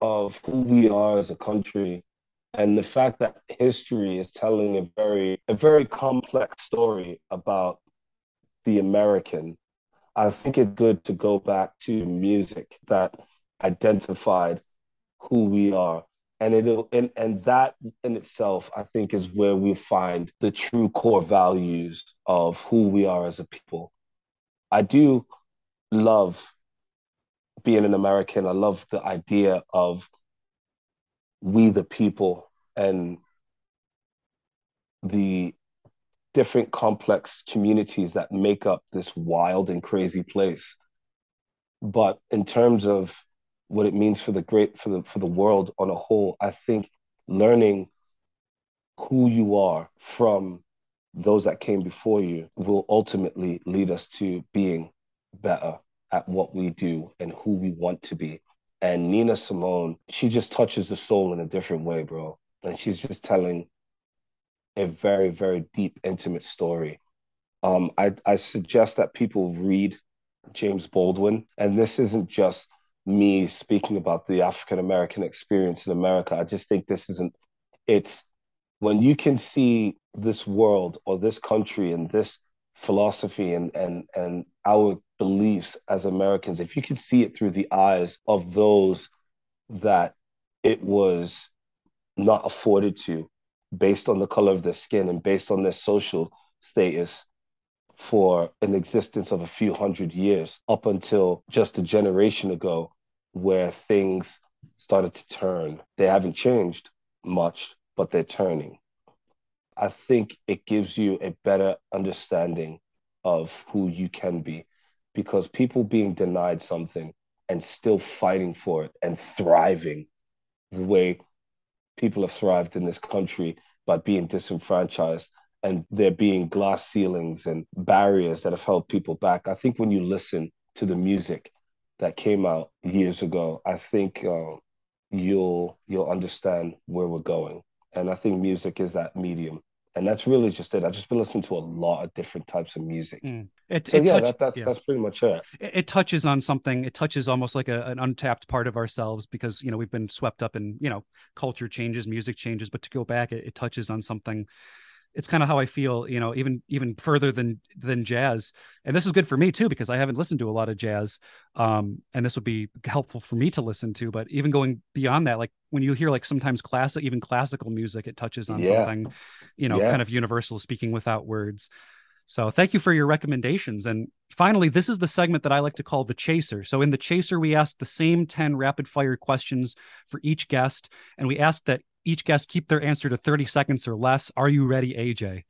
of who we are as a country and the fact that history is telling a very a very complex story about the American, I think it's good to go back to music that identified who we are. And it'll and, and that in itself, I think, is where we find the true core values of who we are as a people. I do love being an American. I love the idea of we the people and the different complex communities that make up this wild and crazy place. But in terms of what it means for the great for the for the world on a whole, I think learning who you are from those that came before you will ultimately lead us to being better at what we do and who we want to be. And Nina Simone, she just touches the soul in a different way, bro. And she's just telling a very, very deep, intimate story. Um, I, I suggest that people read James Baldwin. And this isn't just me speaking about the African American experience in America. I just think this isn't, it's when you can see this world or this country and this philosophy and and and our beliefs as Americans, if you could see it through the eyes of those that it was not afforded to, based on the color of their skin and based on their social status for an existence of a few hundred years, up until just a generation ago, where things started to turn. They haven't changed much, but they're turning. I think it gives you a better understanding of who you can be because people being denied something and still fighting for it and thriving the way people have thrived in this country by being disenfranchised and there being glass ceilings and barriers that have held people back. I think when you listen to the music that came out years ago, I think uh, you'll you'll understand where we're going. And I think music is that medium and that's really just it. I've just been listening to a lot of different types of music. Mm. It, so it yeah, touch, that, that's yeah. that's pretty much it. it. it. touches on something. It touches almost like a, an untapped part of ourselves because you know we've been swept up in you know culture changes, music changes, but to go back, it, it touches on something it's kind of how I feel, you know, even even further than than jazz. And this is good for me too because I haven't listened to a lot of jazz. Um, and this would be helpful for me to listen to. But even going beyond that, like when you hear like sometimes classic, even classical music, it touches on yeah. something, you know, yeah. kind of universal, speaking without words. So thank you for your recommendations. And finally, this is the segment that I like to call the chaser. So in the chaser, we ask the same 10 rapid fire questions for each guest, and we ask that each guest keep their answer to 30 seconds or less. Are you ready, AJ?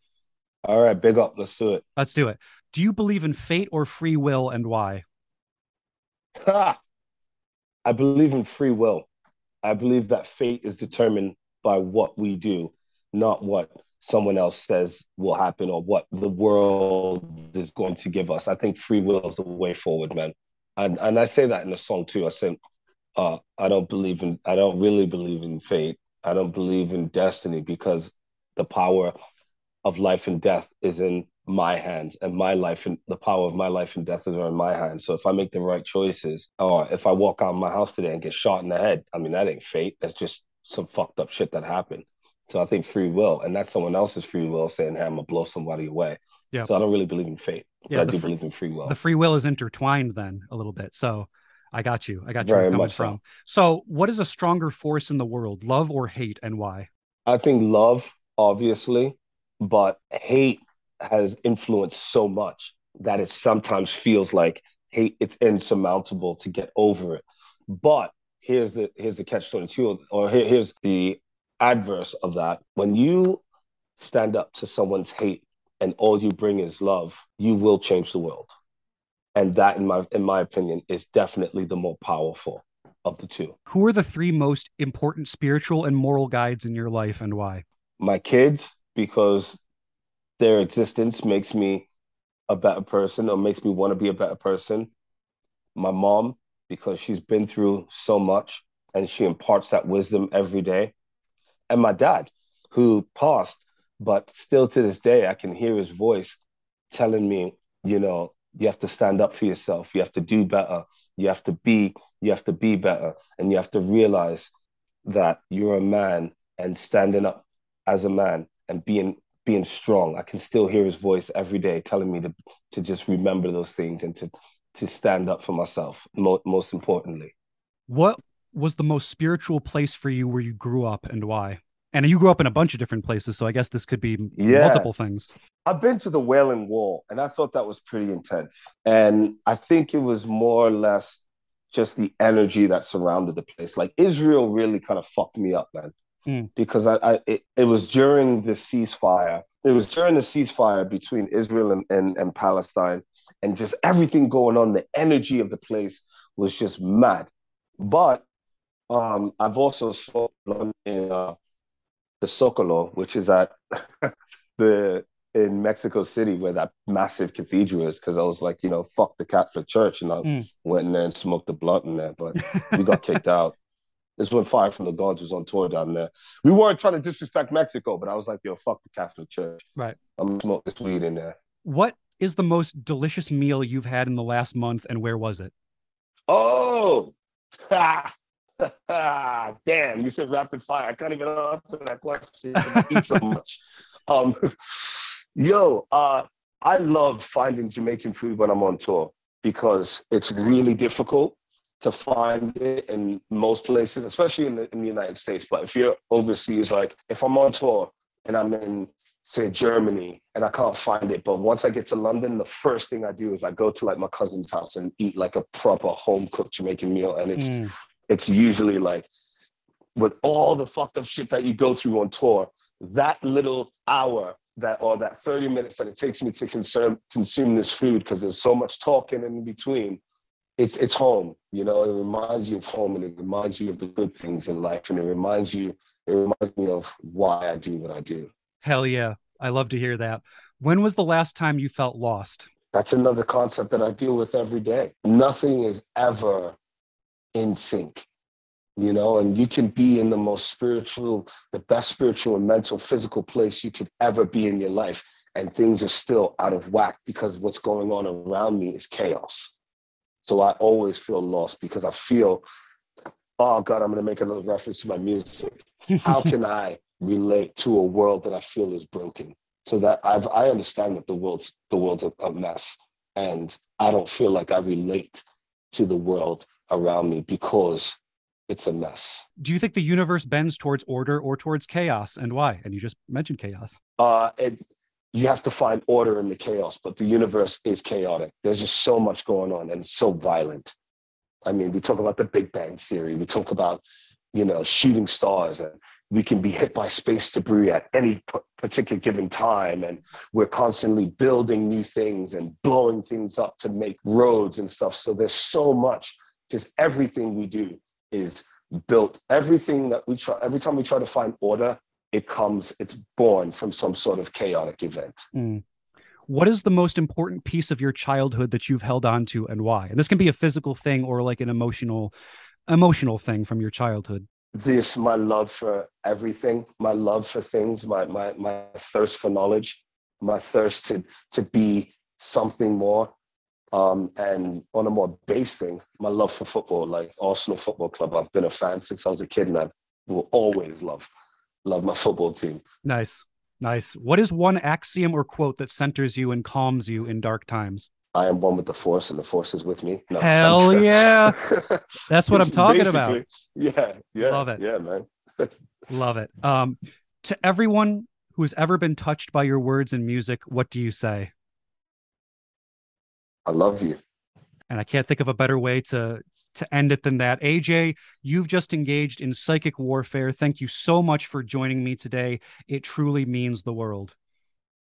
All right, big up. Let's do it. Let's do it. Do you believe in fate or free will and why? Ha! I believe in free will. I believe that fate is determined by what we do, not what someone else says will happen or what the world is going to give us. I think free will is the way forward, man. And and I say that in the song too. I said, uh, I don't believe in I don't really believe in fate. I don't believe in destiny because the power of life and death is in my hands and my life and the power of my life and death is in my hands. So if I make the right choices, or if I walk out of my house today and get shot in the head, I mean that ain't fate. That's just some fucked up shit that happened. So I think free will, and that's someone else's free will saying, "Hey, I'm gonna blow somebody away." Yeah. So I don't really believe in fate, yeah, but I do free, believe in free will. The free will is intertwined then a little bit. So I got you. I got you Very coming from. So. so what is a stronger force in the world, love or hate, and why? I think love, obviously, but hate has influenced so much that it sometimes feels like hate it's insurmountable to get over it. But here's the here's the catch 22 or here, here's the adverse of that. When you stand up to someone's hate and all you bring is love, you will change the world. And that in my in my opinion is definitely the more powerful of the two. Who are the three most important spiritual and moral guides in your life and why? My kids because their existence makes me a better person or makes me want to be a better person. My mom, because she's been through so much and she imparts that wisdom every day. And my dad, who passed, but still to this day, I can hear his voice telling me, you know, you have to stand up for yourself. You have to do better. You have to be, you have to be better. And you have to realize that you're a man and standing up as a man and being being strong. I can still hear his voice every day telling me to to just remember those things and to to stand up for myself. Mo- most importantly, what was the most spiritual place for you where you grew up and why? And you grew up in a bunch of different places, so I guess this could be yeah. multiple things. I've been to the Wailing Wall, and I thought that was pretty intense. And I think it was more or less just the energy that surrounded the place. Like Israel really kind of fucked me up, man mm. because I, I it, it, was during the ceasefire. It was during the ceasefire between Israel and, and, and Palestine, and just everything going on. The energy of the place was just mad. But um, I've also saw in uh, the Zocalo, which is at the in Mexico City where that massive cathedral is, because I was like, you know, fuck the Catholic Church, and I mm. went in there and smoked the blunt in there, but we got kicked out. This when Fire from the Gods was on tour down there. We weren't trying to disrespect Mexico, but I was like, yo, fuck the Catholic Church. Right. I'm gonna smoke this weed in there. What is the most delicious meal you've had in the last month and where was it? Oh, damn! You said rapid fire. I can't even answer that question. I eat so much. Um, yo, uh, I love finding Jamaican food when I'm on tour because it's really difficult to find it in most places, especially in the, in the United States. But if you're overseas, like if I'm on tour and I'm in, say, Germany and I can't find it, but once I get to London, the first thing I do is I go to like my cousin's house and eat like a proper home cooked Jamaican meal. And it's, mm. It's usually like with all the fucked up shit that you go through on tour, that little hour that or that 30 minutes that it takes me to consume consume this food because there's so much talking in between it's it's home. You know, it reminds you of home and it reminds you of the good things in life and it reminds you it reminds me of why I do what I do. Hell yeah. I love to hear that. When was the last time you felt lost? That's another concept that I deal with every day. Nothing is ever in sync. You know, and you can be in the most spiritual, the best spiritual and mental, physical place you could ever be in your life. And things are still out of whack because what's going on around me is chaos so I always feel lost because I feel, oh God, I'm going to make another reference to my music. How can I relate to a world that I feel is broken? So that I've, I understand that the world's the world's a, a mess, and I don't feel like I relate to the world around me because it's a mess. Do you think the universe bends towards order or towards chaos, and why? And you just mentioned chaos. Uh, it you have to find order in the chaos, but the universe is chaotic. There's just so much going on and it's so violent. I mean, we talk about the Big Bang Theory, we talk about, you know, shooting stars, and we can be hit by space debris at any particular given time. And we're constantly building new things and blowing things up to make roads and stuff. So there's so much, just everything we do is built. Everything that we try, every time we try to find order, it comes, it's born from some sort of chaotic event. Mm. What is the most important piece of your childhood that you've held on to and why? And this can be a physical thing or like an emotional emotional thing from your childhood. This my love for everything, my love for things, my my my thirst for knowledge, my thirst to to be something more. Um, and on a more base thing, my love for football, like Arsenal Football Club. I've been a fan since I was a kid, and I will always love love my football team. Nice. Nice. What is one axiom or quote that centers you and calms you in dark times? I am one with the force and the force is with me. No, Hell yeah. That's what I'm talking about. Yeah. Yeah. Love it. Yeah, man. Love it. Um, to everyone who has ever been touched by your words and music, what do you say? I love you. And I can't think of a better way to to end it than that. AJ, you've just engaged in psychic warfare. Thank you so much for joining me today. It truly means the world.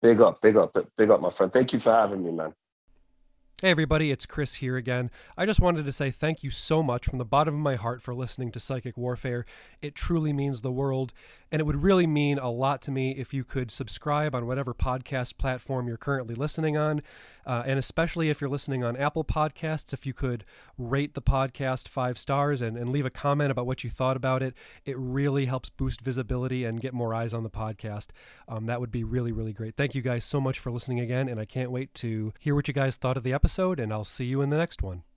Big up, big up, big up, my friend. Thank you for having me, man. Hey, everybody, it's Chris here again. I just wanted to say thank you so much from the bottom of my heart for listening to Psychic Warfare. It truly means the world, and it would really mean a lot to me if you could subscribe on whatever podcast platform you're currently listening on, uh, and especially if you're listening on Apple Podcasts, if you could rate the podcast five stars and, and leave a comment about what you thought about it. It really helps boost visibility and get more eyes on the podcast. Um, that would be really, really great. Thank you guys so much for listening again, and I can't wait to hear what you guys thought of the episode episode, and I'll see you in the next one.